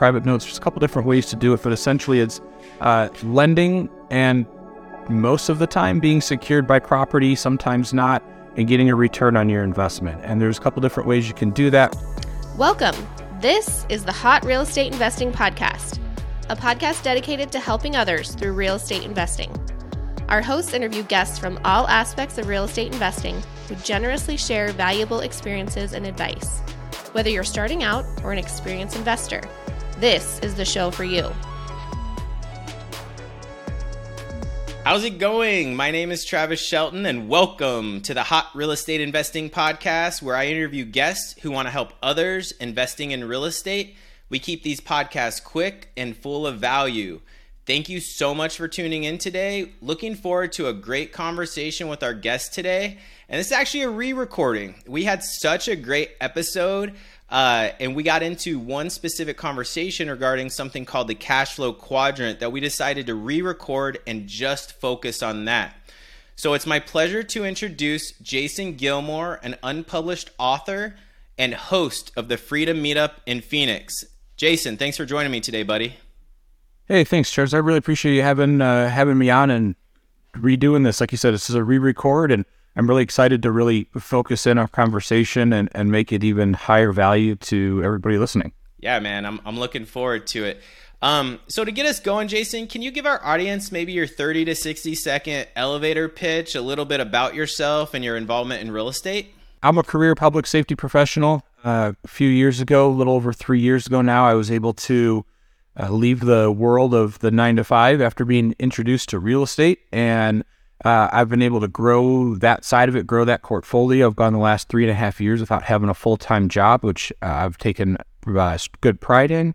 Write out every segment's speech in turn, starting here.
private notes. There's a couple different ways to do it, but essentially it's uh, lending and most of the time being secured by property, sometimes not, and getting a return on your investment. And there's a couple different ways you can do that. Welcome. This is the Hot Real Estate Investing Podcast, a podcast dedicated to helping others through real estate investing. Our hosts interview guests from all aspects of real estate investing who generously share valuable experiences and advice. Whether you're starting out or an experienced investor, this is the show for you. How's it going? My name is Travis Shelton, and welcome to the Hot Real Estate Investing Podcast, where I interview guests who want to help others investing in real estate. We keep these podcasts quick and full of value. Thank you so much for tuning in today. Looking forward to a great conversation with our guest today. And this is actually a re recording. We had such a great episode. Uh, and we got into one specific conversation regarding something called the cash flow quadrant that we decided to re record and just focus on that. So it's my pleasure to introduce Jason Gilmore, an unpublished author and host of the Freedom Meetup in Phoenix. Jason, thanks for joining me today, buddy. Hey, thanks, Charles. I really appreciate you having uh, having me on and redoing this. Like you said, this is a re-record, and I'm really excited to really focus in our conversation and, and make it even higher value to everybody listening. Yeah, man, I'm I'm looking forward to it. Um, so to get us going, Jason, can you give our audience maybe your 30 to 60 second elevator pitch, a little bit about yourself and your involvement in real estate? I'm a career public safety professional. Uh, a few years ago, a little over three years ago now, I was able to uh, leave the world of the nine to five after being introduced to real estate. And uh, I've been able to grow that side of it, grow that portfolio. I've gone the last three and a half years without having a full time job, which uh, I've taken uh, good pride in.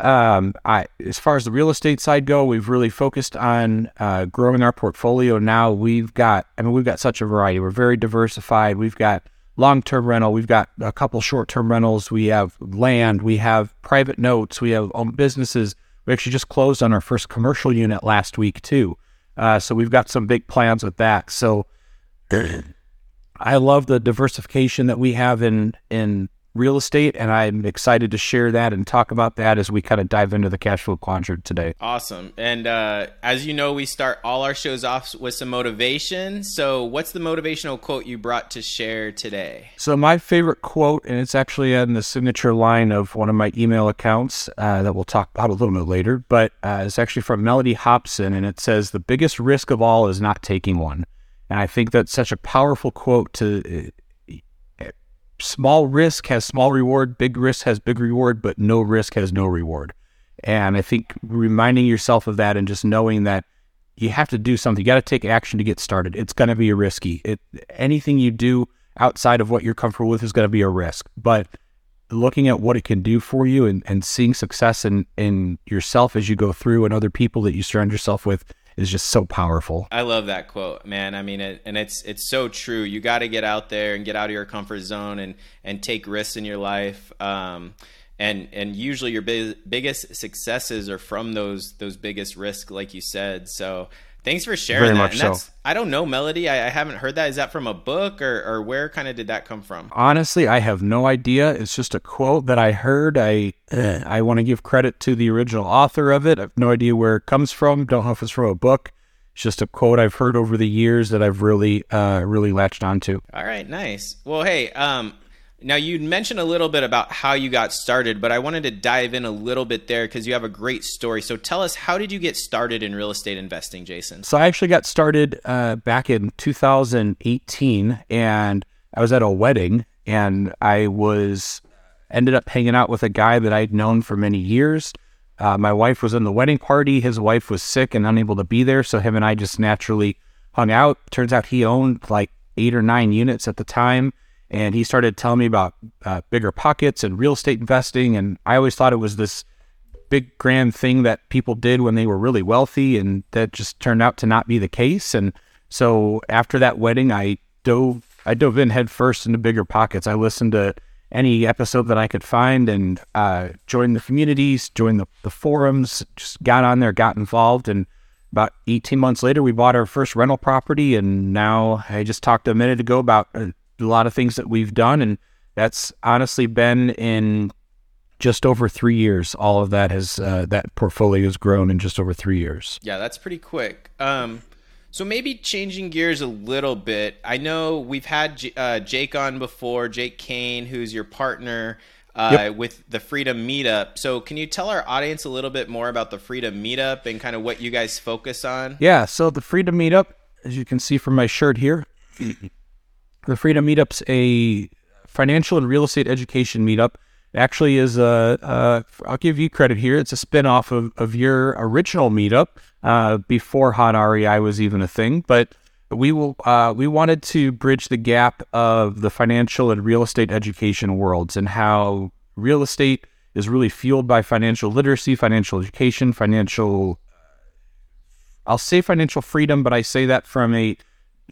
Um, I, as far as the real estate side go, we've really focused on uh, growing our portfolio. Now we've got, I mean, we've got such a variety. We're very diversified. We've got long term rental. We've got a couple short term rentals. We have land. We have private notes. We have businesses. We actually just closed on our first commercial unit last week, too. Uh, so we've got some big plans with that. So I love the diversification that we have in in real estate, and I'm excited to share that and talk about that as we kind of dive into the cash flow quadrant today. Awesome. And uh, as you know, we start all our shows off with some motivation. So, what's the motivational quote you brought to share today? So, my favorite quote, and it's actually in the signature line of one of my email accounts uh, that we'll talk about a little bit later, but uh, it's actually from Mellody Hobson, and it says, The biggest risk of all is not taking one. And I think that's such a powerful quote to small risk has small reward, big risk has big reward, but no risk has no reward. And I think reminding yourself of that and just knowing that you have to do something, you got to take action to get started. It's going to be risky. It anything you do outside of what you're comfortable with is going to be a risk. But looking at what it can do for you and, and seeing success in, in yourself as you go through and other people that you surround yourself with is just so powerful. I love that quote, man. I mean, it, and it's it's so true. You got to get out there and get out of your comfort zone and and take risks in your life. Um, and and usually your big, biggest successes are from those those biggest risks, like you said. So thanks for sharing Very that. Much and so. that's I don't know, Mellody. I, I haven't heard that. Is that from a book or or where kind of did that come from? Honestly, I have no idea. It's just a quote that I heard. I uh, I want to give credit to the original author of it. I have no idea where it comes from. Don't know if it's from a book. It's just a quote I've heard over the years that I've really uh, really latched onto. All right, nice. Well, hey, um, now you mentioned a little bit about how you got started, but I wanted to dive in a little bit there because you have a great story. So tell us, how did you get started in real estate investing, Jason? So I actually got started uh, back in 2018, and I was at a wedding, and I was ended up hanging out with a guy that I'd known for many years. Uh, my wife was in the wedding party. His wife was sick and unable to be there, so him and I just naturally hung out. Turns out he owned like eight or nine units at the time and he started telling me about uh, BiggerPockets and real estate investing. And I always thought it was this big grand thing that people did when they were really wealthy, and that just turned out to not be the case. And so after that wedding, I dove I dove in headfirst into BiggerPockets. I listened to any episode that I could find and uh, joined the communities, joined the, the forums, just got on there, got involved, and about 18 months later, we bought our first rental property. And now I just talked a minute ago about uh, a lot of things that we've done, and that's honestly been in just over three years. All of that has uh, that portfolio has grown in just over three years. Yeah, that's pretty quick. Um, so maybe changing gears a little bit. I know we've had J- uh, Jake on before, Jake Kane, who's your partner uh, yep. with the Freedom Meetup. So can you tell our audience a little bit more about the Freedom Meetup and kind of what you guys focus on? Yeah, so the Freedom Meetup, as you can see from my shirt here, the Freedom Meetup's a financial and real estate education meetup actually is a, a I'll give you credit here. It's a spinoff of, of your original meetup uh, before Hot REI was even a thing. But we will uh, we wanted to bridge the gap of the financial and real estate education worlds and how real estate is really fueled by financial literacy, financial education, financial. I'll say financial freedom, but I say that from a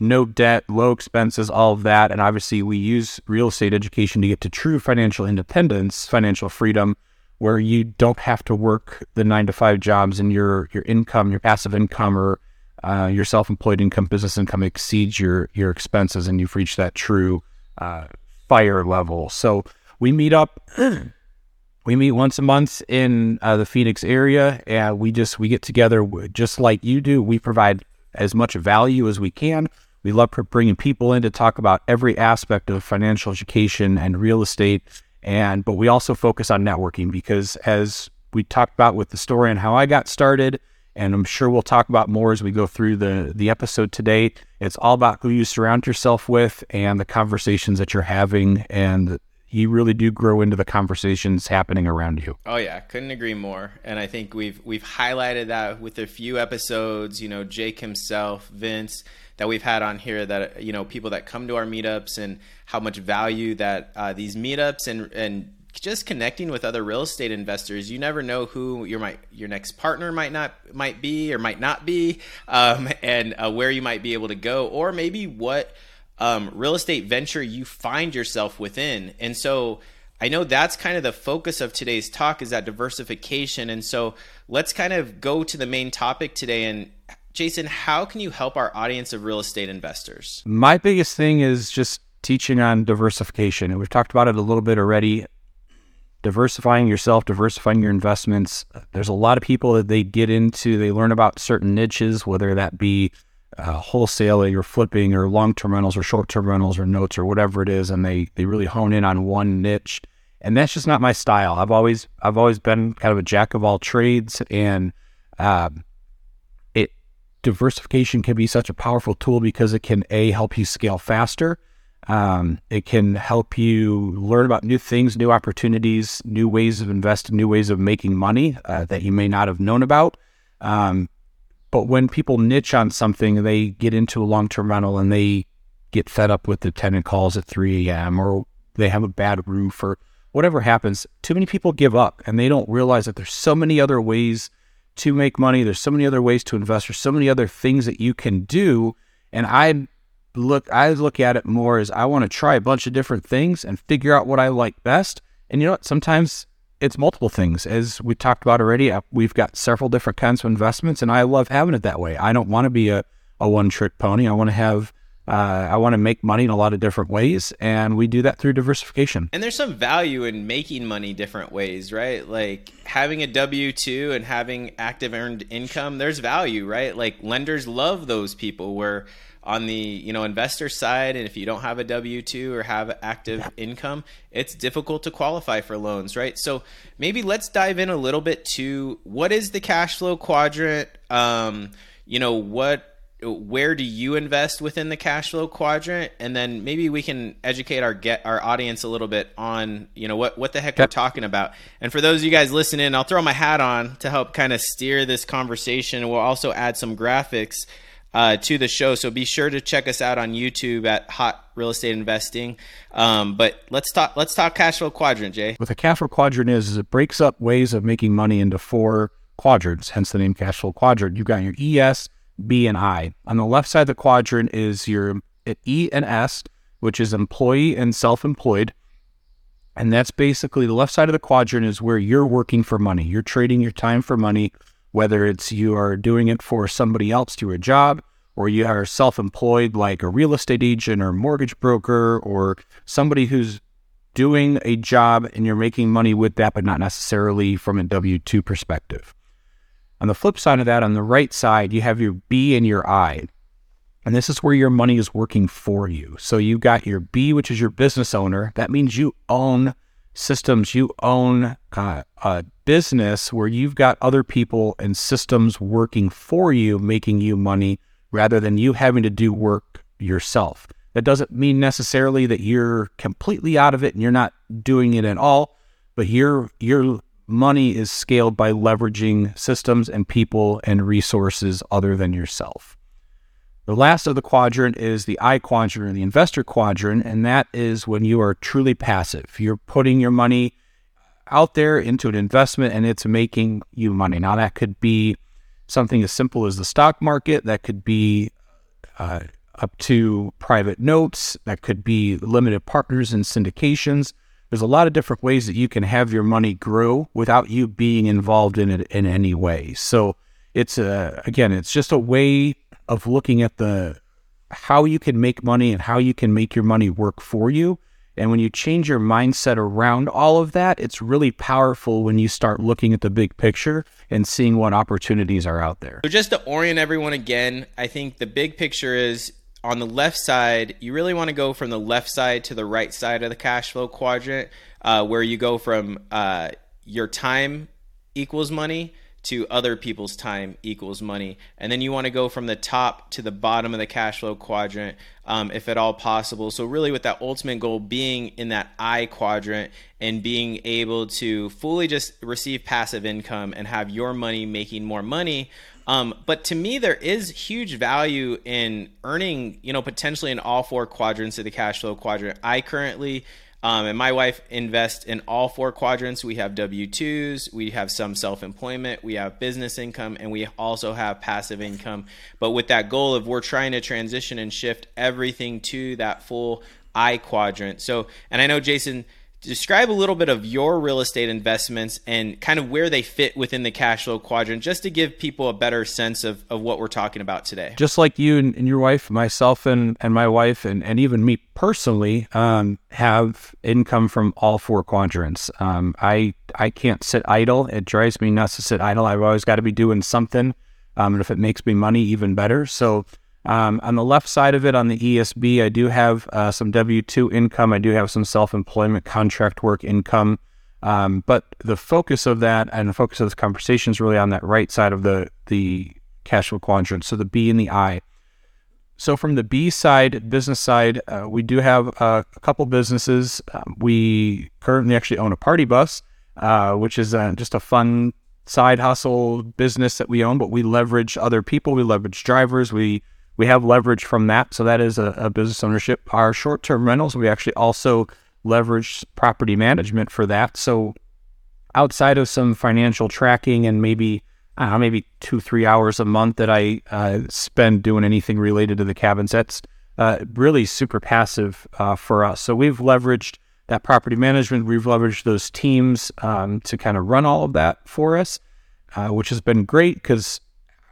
no debt, low expenses, all of that. And obviously, we use real estate education to get to true financial independence, financial freedom, where you don't have to work the nine to five jobs and your your income, your passive income, or uh, your self-employed income, business income exceeds your your expenses, and you've reached that true uh, fire level. So we meet up. we meet once a month in uh, the Phoenix area, and we just we get together just like you do. We provide as much value as we can we love bringing people in to talk about every aspect of financial education and real estate. And but we also focus on networking because as we talked about with the story and how I got started, and I'm sure we'll talk about more as we go through the the episode today. It's all about who you surround yourself with and the conversations that you're having, and you really do grow into the conversations happening around you. Oh yeah, couldn't agree more. And I think we've we've highlighted that with a few episodes. You know, Jake himself, Vince that we've had on here that you know people that come to our meetups and how much value that uh, these meetups and and just connecting with other real estate investors you never know who your might your next partner might not might be or might not be um, and uh, where you might be able to go or maybe what um, real estate venture you find yourself within and so I know that's kind of the focus of today's talk is that diversification. And so let's kind of go to the main topic today and Jason, how can you help our audience of real estate investors? My biggest thing is just teaching on diversification. And we've talked about it a little bit already. Diversifying yourself, diversifying your investments. There's a lot of people that they get into, they learn about certain niches, whether that be uh, wholesaling or flipping or long term rentals or short term rentals or notes or whatever it is. And they, they really hone in on one niche. And that's just not my style. I've always I've always been kind of a jack of all trades, and uh, diversification can be such a powerful tool because it can a help you scale faster. Um, it can help you learn about new things, new opportunities, new ways of investing, new ways of making money uh, that you may not have known about. Um, but when people niche on something, they get into a long term rental and they get fed up with the tenant calls at 3 a.m. or they have a bad roof or whatever happens. Too many people give up and they don't realize that there's so many other ways to make money. There's so many other ways to invest. There's so many other things that you can do. And I look, I look at it more as I want to try a bunch of different things and figure out what I like best. And you know what? Sometimes it's multiple things. As we talked about already, uh, we've got several different kinds of investments, and I love having it that way. I don't want to be a, a one trick pony. I want to have uh, I want to make money in a lot of different ways, and we do that through diversification. And there's some value in making money different ways, right? Like having a W two and having active earned income. There's value, right? Like lenders love those people where on the you know investor side and if you don't have a w2 or have active yeah. income it's difficult to qualify for loans right? So maybe let's dive in a little bit to what is the cash flow quadrant? Um, you know what where do you invest within the cash flow quadrant? And then maybe we can educate our get our audience a little bit on you know what what the heck yep. we're talking about. And for those of you guys listening i'll throw my hat on to help kind of steer this conversation. We'll also add some graphics uh, to the show so be sure to check us out on youtube at hot real estate investing um, but let's talk let's talk cash flow quadrant jay what the cash flow quadrant is is it breaks up ways of making money into four quadrants hence the name cash flow quadrant you've got your es B, and I. On the left side of the quadrant is your E and S, which is employee and self employed. And that's basically the left side of the quadrant is where you're working for money. You're trading your time for money, whether it's you are doing it for somebody else through a job or you are self employed like a real estate agent or mortgage broker or somebody who's doing a job and you're making money with that, but not necessarily from a W 2 perspective. On the flip side of that, on the right side, you have your B and your I. And this is where your money is working for you. So you've got your B, which is your business owner. That means you own systems, you own uh, a business where you've got other people and systems working for you, making you money rather than you having to do work yourself. That doesn't mean necessarily that you're completely out of it and you're not doing it at all, but your your money is scaled by leveraging systems and people and resources other than yourself. The last of the quadrant is the I quadrant, the investor quadrant, and that is when you are truly passive. You're putting your money out there into an investment and it's making you money. Now, that could be something as simple as the stock market, that could be uh, up to private notes, that could be limited partners and syndications. There's a lot of different ways that you can have your money grow without you being involved in it in any way. So, it's a, again, it's just a way of looking at the how you can make money and how you can make your money work for you. And when you change your mindset around all of that, it's really powerful when you start looking at the big picture and seeing what opportunities are out there. So, just to orient everyone again, I think the big picture is on the left side, you really want to go from the left side to the right side of the cash flow quadrant, uh, where you go from uh, your time equals money to other people's time equals money. And then you want to go from the top to the bottom of the cash flow quadrant, um, if at all possible. So, really, with that ultimate goal being in that I quadrant and being able to fully just receive passive income and have your money making more money. Um, but to me, there is huge value in earning, you know, potentially in all four quadrants of the cash flow quadrant. I currently um, and my wife invests in all four quadrants. We have W 2s, we have some self employment, we have business income, and we also have passive income. But with that goal of we're trying to transition and shift everything to that full I quadrant. So, and I know Jason, describe a little bit of your real estate investments and kind of where they fit within the cash flow quadrant just to give people a better sense of, of what we're talking about today. Just like you and, and your wife myself and, and my wife and, and even me personally um, have income from all four quadrants. Um, I, I can't sit idle. It drives me nuts to sit idle. I've always got to be doing something um, and if it makes me money even better. So um, on the left side of it, on the ESB, I do have uh, some W 2 income. I do have some self employment contract work income. Um, but the focus of that and the focus of this conversation is really on that right side of the, the cash flow quadrant. So the B and the I. So from the B side, business side, uh, we do have uh, a couple businesses. Um, we currently actually own a party bus, uh, which is uh, just a fun side hustle business that we own, but we leverage other people. We leverage drivers. We we have leverage from that. So that is a, a business ownership. Our short term rentals, we actually also leverage property management for that. So outside of some financial tracking and maybe I don't know, maybe two, three hours a month that I uh, spend doing anything related to the cabins. That's uh, really super passive uh, for us. So we've leveraged that property management. We've leveraged those teams um, to kind of run all of that for us, uh, which has been great because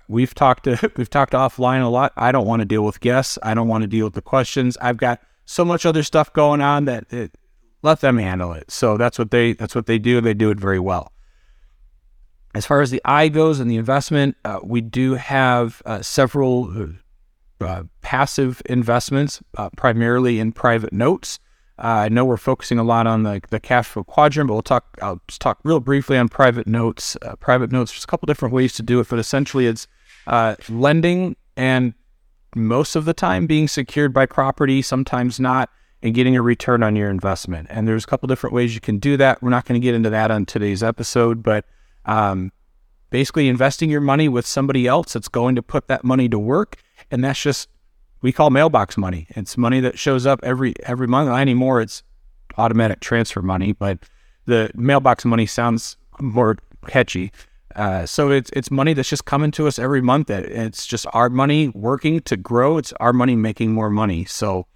We've talked to, we've talked offline a lot. I don't want to deal with guests. I don't want to deal with the questions. I've got so much other stuff going on that it, let them handle it. So that's what they that's what they do. They do it very well. As far as the I goes and the investment, uh, we do have uh, several uh, passive investments, uh, primarily in private notes. Uh, I know we're focusing a lot on the, the cash flow quadrant, but we'll talk. I'll just talk real briefly on private notes. Uh, private notes. There's a couple different ways to do it, but essentially, it's uh, lending and most of the time being secured by property, sometimes not, and getting a return on your investment. And there's a couple different ways you can do that. We're not going to get into that on today's episode, but um, basically investing your money with somebody else that's going to put that money to work, and that's just we call mailbox money. It's money that shows up every every month. Anymore, it's automatic transfer money, but the mailbox money sounds more catchy. Uh, so it's it's money that's just coming to us every month. It's just our money working to grow. It's our money making more money. So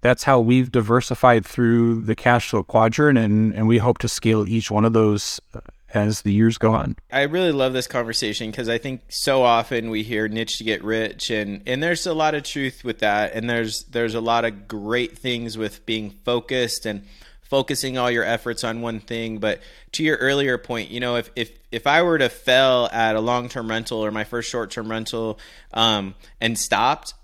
that's how we've diversified through the cash flow quadrant, and and we hope to scale each one of those uh, as the years go on. I really love this conversation because I think so often we hear niche to get rich, and and there's a lot of truth with that, and there's there's a lot of great things with being focused and focusing all your efforts on one thing. But to your earlier point, you know, if if if I were to fail at a long term rental or my first short term rental um, and stopped,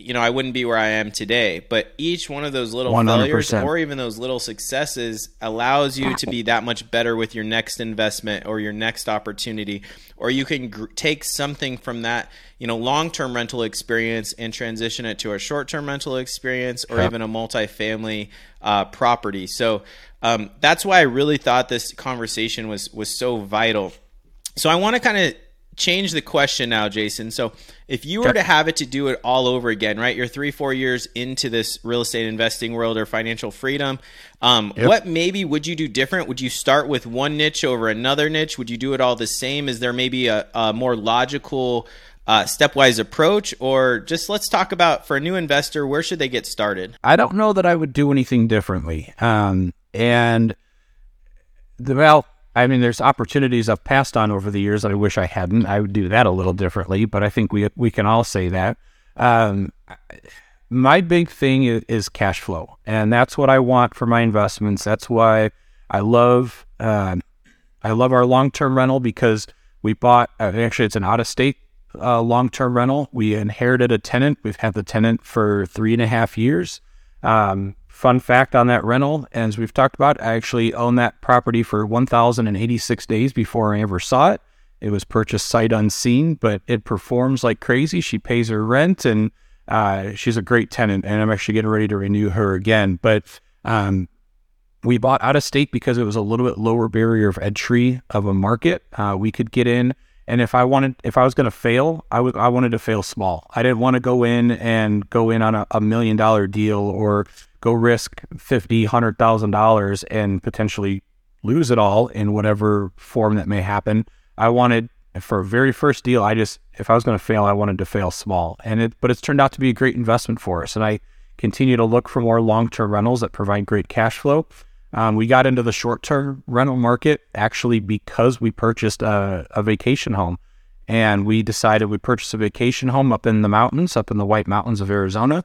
you know, I wouldn't be where I am today. But each one of those little 100%. failures or even those little successes allows you to be that much better with your next investment or your next opportunity. Or you can gr- take something from that, you know, long-term rental experience and transition it to a short-term rental experience or even a multifamily uh, property. So um, that's why I really thought this conversation was was so vital. So I want to kind of change the question now, Jason. So if you were to have it to do it all over again, right? You're three, four years into this real estate investing world or financial freedom. Um, yep. What maybe would you do different? Would you start with one niche over another niche? Would you do it all the same? Is there maybe a, a more logical uh, stepwise approach, or just let's talk about for a new investor, where should they get started? I don't know that I would do anything differently. Um, and the, well, I mean, there's opportunities I've passed on over the years that I wish I hadn't. I would do that a little differently, but I think we we can all say that. Um, my big thing is, is, cash flow, and that's what I want for my investments. That's why I love uh, I love our long term rental because we bought uh, actually it's an out of state uh, long term rental. We inherited a tenant. We've had the tenant for three and a half years. Um, Fun fact on that rental, as we've talked about, I actually owned that property for 1,086 days before I ever saw it. It was purchased sight unseen, but it performs like crazy. She pays her rent, and uh, she's a great tenant. And I'm actually getting ready to renew her again. But um, we bought out of state because it was a little bit lower barrier of entry of a market. Uh, we could get in, and if I wanted, if I was going to fail, I would. I wanted to fail small. I didn't want to go in and go in on a, a million dollar deal or go risk fifty, hundred thousand dollars and potentially lose it all in whatever form that may happen. I wanted for a very first deal, I just if I was going to fail, I wanted to fail small, and it but it's turned out to be a great investment for us, and I continue to look for more long term rentals that provide great cash flow. Um, we got into the short term rental market actually because we purchased a, a vacation home. And we decided we purchased a vacation home up in the mountains, up in the White Mountains of Arizona.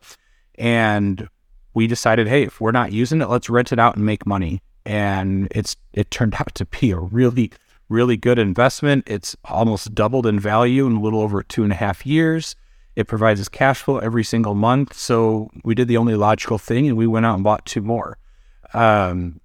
And we decided, hey, if we're not using it, let's rent it out and make money. And it's it turned out to be a really, really good investment. It's almost doubled in value in a little over two and a half years. It provides us cash flow every single month. So we did the only logical thing and we went out and bought two more. Um,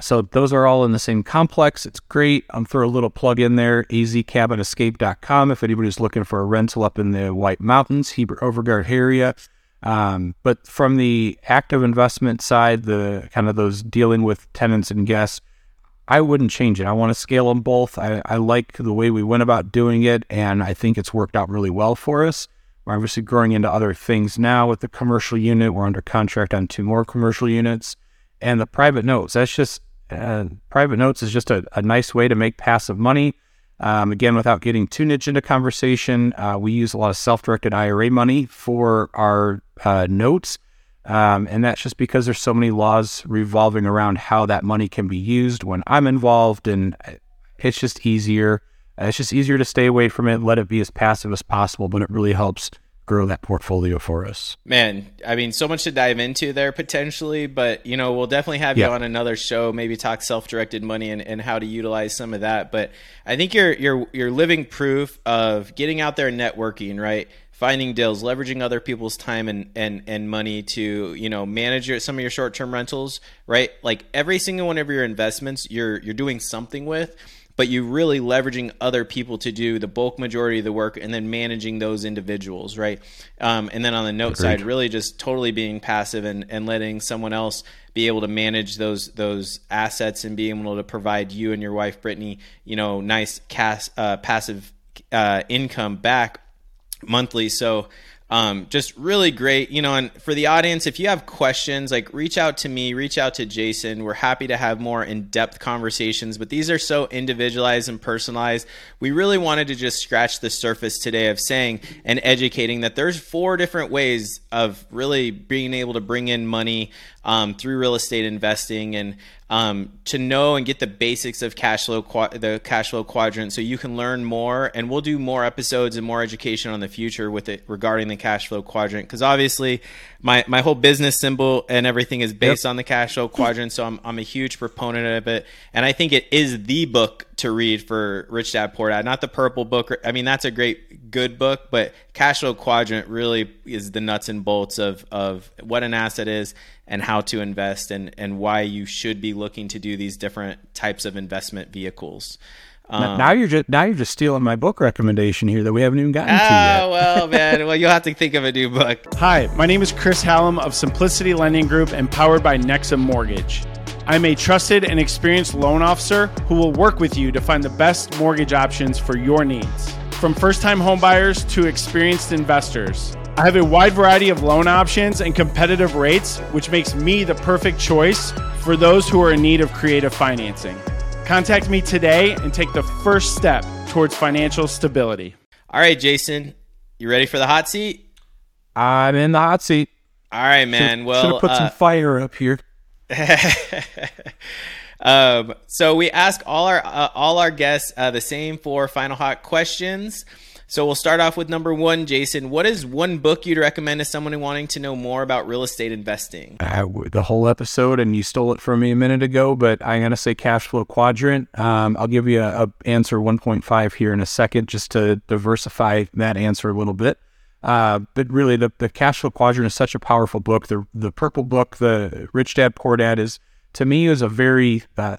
so those are all in the same complex. It's great. I'm throw a little plug in there, azcabinescape.com if anybody's looking for a rental up in the White Mountains, Heber Overgaard area. Um, but from the active investment side, the kind of those dealing with tenants and guests, I wouldn't change it. I want to scale them both. I, I like the way we went about doing it, and I think it's worked out really well for us. We're obviously growing into other things now with the commercial unit. We're under contract on two more commercial units. And the private notes, that's just, uh, private notes is just a, a nice way to make passive money. Um, again, without getting too niche into conversation, uh, we use a lot of self-directed IRA money for our uh, notes, um, and that's just because there's so many laws revolving around how that money can be used when I'm involved, and it's just easier. it's just easier to stay away from it, let it be as passive as possible, but it really helps grow that portfolio for us. Man, I mean, so much to dive into there potentially, but you know, we'll definitely have yeah. you on another show, maybe talk self-directed money and, and how to utilize some of that. But I think you're you're you're living proof of getting out there and networking, right? Finding deals, leveraging other people's time and, and, and money to, you know, manage your, some of your short term rentals, right? Like every single one of your investments you're you're doing something with but you're really leveraging other people to do the bulk majority of the work and then managing those individuals, right? Um, and then on the note Agreed. side, really just totally being passive and, and letting someone else be able to manage those those assets and being able to provide you and your wife Brittany, you know, nice cash, uh, passive uh, income back monthly. So um, just really great you know and for the audience if you have questions like reach out to me reach out to jason. We're happy to have more in-depth conversations but these are so individualized and personalized. We really wanted to just scratch the surface today of saying and educating that there's four different ways of really being able to bring in money um, through real estate investing and um, to know and get the basics of cash flow, the cash flow quadrant, so you can learn more. And we'll do more episodes and more education on the future with it regarding the cash flow quadrant because obviously my my whole business symbol and everything is based yep. on the cash flow quadrant. So I'm I'm a huge proponent of it, and I think it is the book to read for Rich Dad Poor Dad, not the purple book. I mean that's a great good book, but cash flow quadrant really is the nuts and bolts of of what an asset is and how to invest and and why you should be looking to do these different types of investment vehicles. Um, now you're just now you're just stealing my book recommendation here that we haven't even gotten oh, to yet. Oh well, man. well, you'll have to think of a new book. Hi, my name is Chris Hallam of Simplicity Lending Group and powered by Nexa Mortgage. I'm a trusted and experienced loan officer who will work with you to find the best mortgage options for your needs. From first-time homebuyers to experienced investors, I have a wide variety of loan options and competitive rates, which makes me the perfect choice for those who are in need of creative financing. Contact me today and take the first step towards financial stability. All right, Jason, you ready for the hot seat? I'm in the hot seat. All right, man. Should, well, should have put uh, some fire up here. um, so we ask all our uh, all our guests uh, the same four final hot questions. So we'll start off with number one, Jason. What is one book you'd recommend to someone wanting to know more about real estate investing? Uh, the whole episode, and you stole it from me a minute ago, but I'm going to say cash flow quadrant. Um, I'll give you a, a, answer 1.5 here in a second, just to diversify that answer a little bit. Uh, but really, the, the cash flow quadrant is such a powerful book. The the purple book, the Rich Dad Poor Dad, is to me it was a very uh,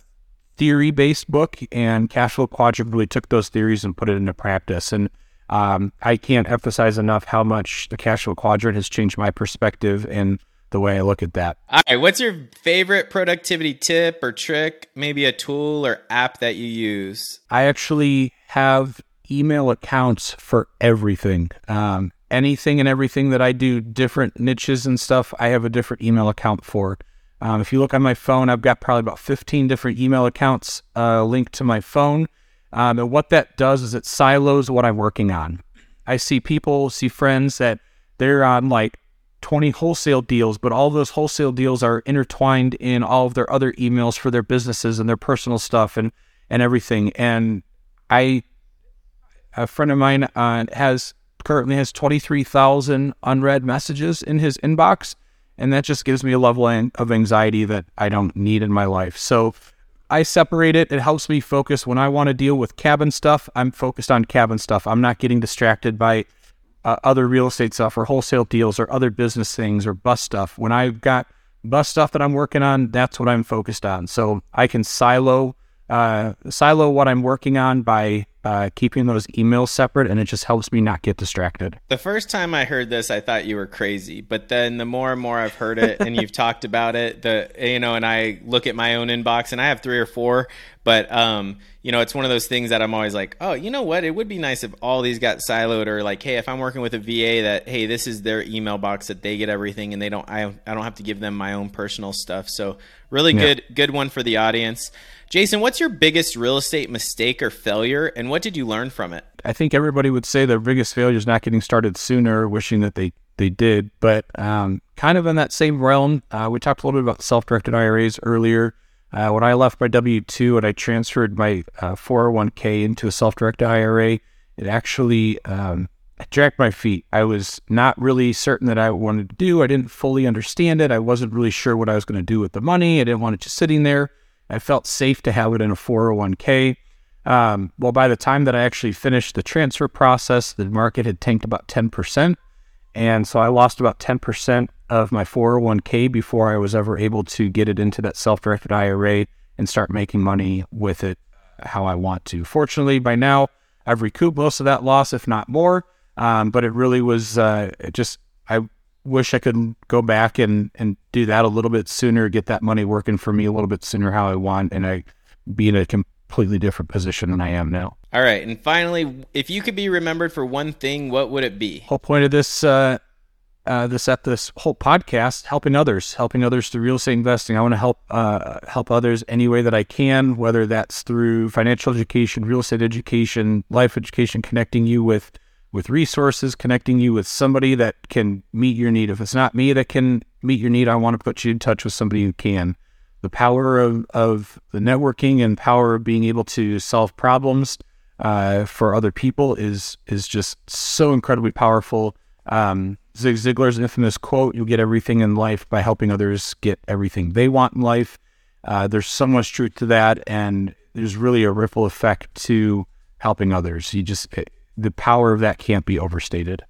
theory based book, and cash flow quadrant really took those theories and put it into practice. And um, I can't emphasize enough how much the cash flow quadrant has changed my perspective and the way I look at that. All right, what's your favorite productivity tip or trick, maybe a tool or app that you use? I actually have email accounts for everything. Um, anything and everything that I do, different niches and stuff, I have a different email account for. Um, if you look on my phone, I've got probably about 15 different email accounts uh, linked to my phone. Um, and what that does is it silos what I'm working on. I see people, see friends that they're on like 20 wholesale deals, but all those wholesale deals are intertwined in all of their other emails for their businesses and their personal stuff and, and everything. And I, a friend of mine uh, has currently has 23,000 unread messages in his inbox. And that just gives me a level of anxiety that I don't need in my life. So I separate it. It helps me focus when I want to deal with cabin stuff. I'm focused on cabin stuff. I'm not getting distracted by uh, other real estate stuff or wholesale deals or other business things or bus stuff. When I've got bus stuff that I'm working on, that's what I'm focused on. So I can silo uh, silo what I'm working on by uh, keeping those emails separate, and it just helps me not get distracted. The first time I heard this, I thought you were crazy, but then the more and more I've heard it, and you've talked about it, the you know, and I look at my own inbox, and I have three or four, but um, you know, it's one of those things that I'm always like, oh, you know what? It would be nice if all these got siloed, or like, hey, if I'm working with a VA, that hey, this is their email box that they get everything, and they don't, I, I don't have to give them my own personal stuff. So really yeah. good, good one for the audience. Jason, what's your biggest real estate mistake or failure, and what did you learn from it? I think everybody would say their biggest failure is not getting started sooner, wishing that they they did. But um, kind of in that same realm, uh, we talked a little bit about self-directed IRAs earlier. Uh, when I left my W two and I transferred my uh, 401k into a self-directed IRA, it actually um, dragged my feet. I was not really certain that I wanted to do. I didn't fully understand it. I wasn't really sure what I was going to do with the money. I didn't want it just sitting there. I felt safe to have it in a 401k. Um, well, by the time that I actually finished the transfer process, the market had tanked about 10%. And so I lost about 10% of my 401k before I was ever able to get it into that self directed IRA and start making money with it how I want to. Fortunately, by now, I've recouped most of that loss, if not more. Um, but it really was uh, just, I wish I could go back and, and do that a little bit sooner, get that money working for me a little bit sooner how I want, and I be in a completely different position than I am now. All right, and finally, if you could be remembered for one thing, what would it be? Whole point of this uh, uh, this at this whole podcast, helping others, helping others through real estate investing. I want to help uh, help others any way that I can, whether that's through financial education, real estate education, life education, connecting you with with resources, connecting you with somebody that can meet your need. If it's not me that can meet your need, I want to put you in touch with somebody who can. The power of, of the networking and power of being able to solve problems uh, for other people is is just so incredibly powerful. Um, Zig Ziglar's infamous quote, You'll get everything in life by helping others get everything they want in life. Uh, there's so much truth to that. And there's really a ripple effect to helping others. You just, it, the power of that can't be overstated.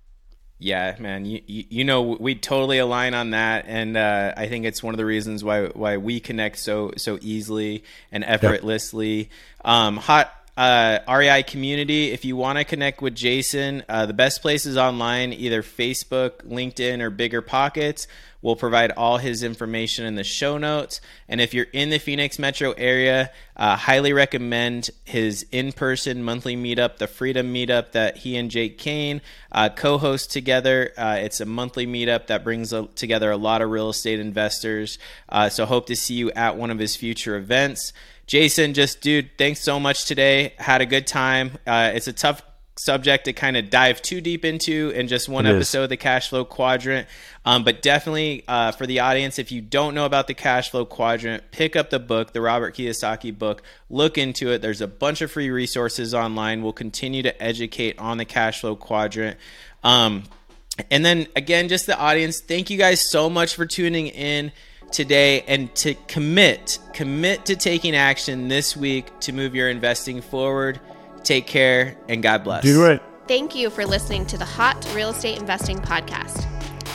Yeah, man. You, you, you know we totally align on that, and uh, I think it's one of the reasons why why we connect so so easily and effortlessly. Yep. Um, hot uh, REI community. If you want to connect with Jason, uh, the best place is online, either Facebook, LinkedIn, or BiggerPockets. We'll provide all his information in the show notes. And if you're in the Phoenix metro area, uh, highly recommend his in person monthly meetup, the Freedom Meetup that he and Jake Kane uh, co host together. Uh, it's a monthly meetup that brings a, together a lot of real estate investors. Uh, so hope to see you at one of his future events. Jason, just dude, thanks so much today. Had a good time. Uh, it's a tough subject to kind of dive too deep into in just one it episode is. of the cash flow quadrant. Um, but definitely uh, for the audience, if you don't know about the cash flow quadrant, pick up the book, the Robert Kiyosaki book, look into it. There's a bunch of free resources online. We'll continue to educate on the cash flow quadrant. Um, and then again, just the audience, thank you guys so much for tuning in today and to commit commit to taking action this week to move your investing forward. Take care and god bless. Do it. Thank you for listening to the hot real estate investing podcast.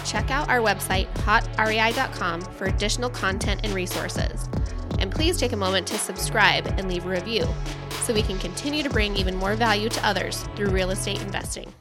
Check out our website hotrei.com for additional content and resources. And please take a moment to subscribe and leave a review so we can continue to bring even more value to others through real estate investing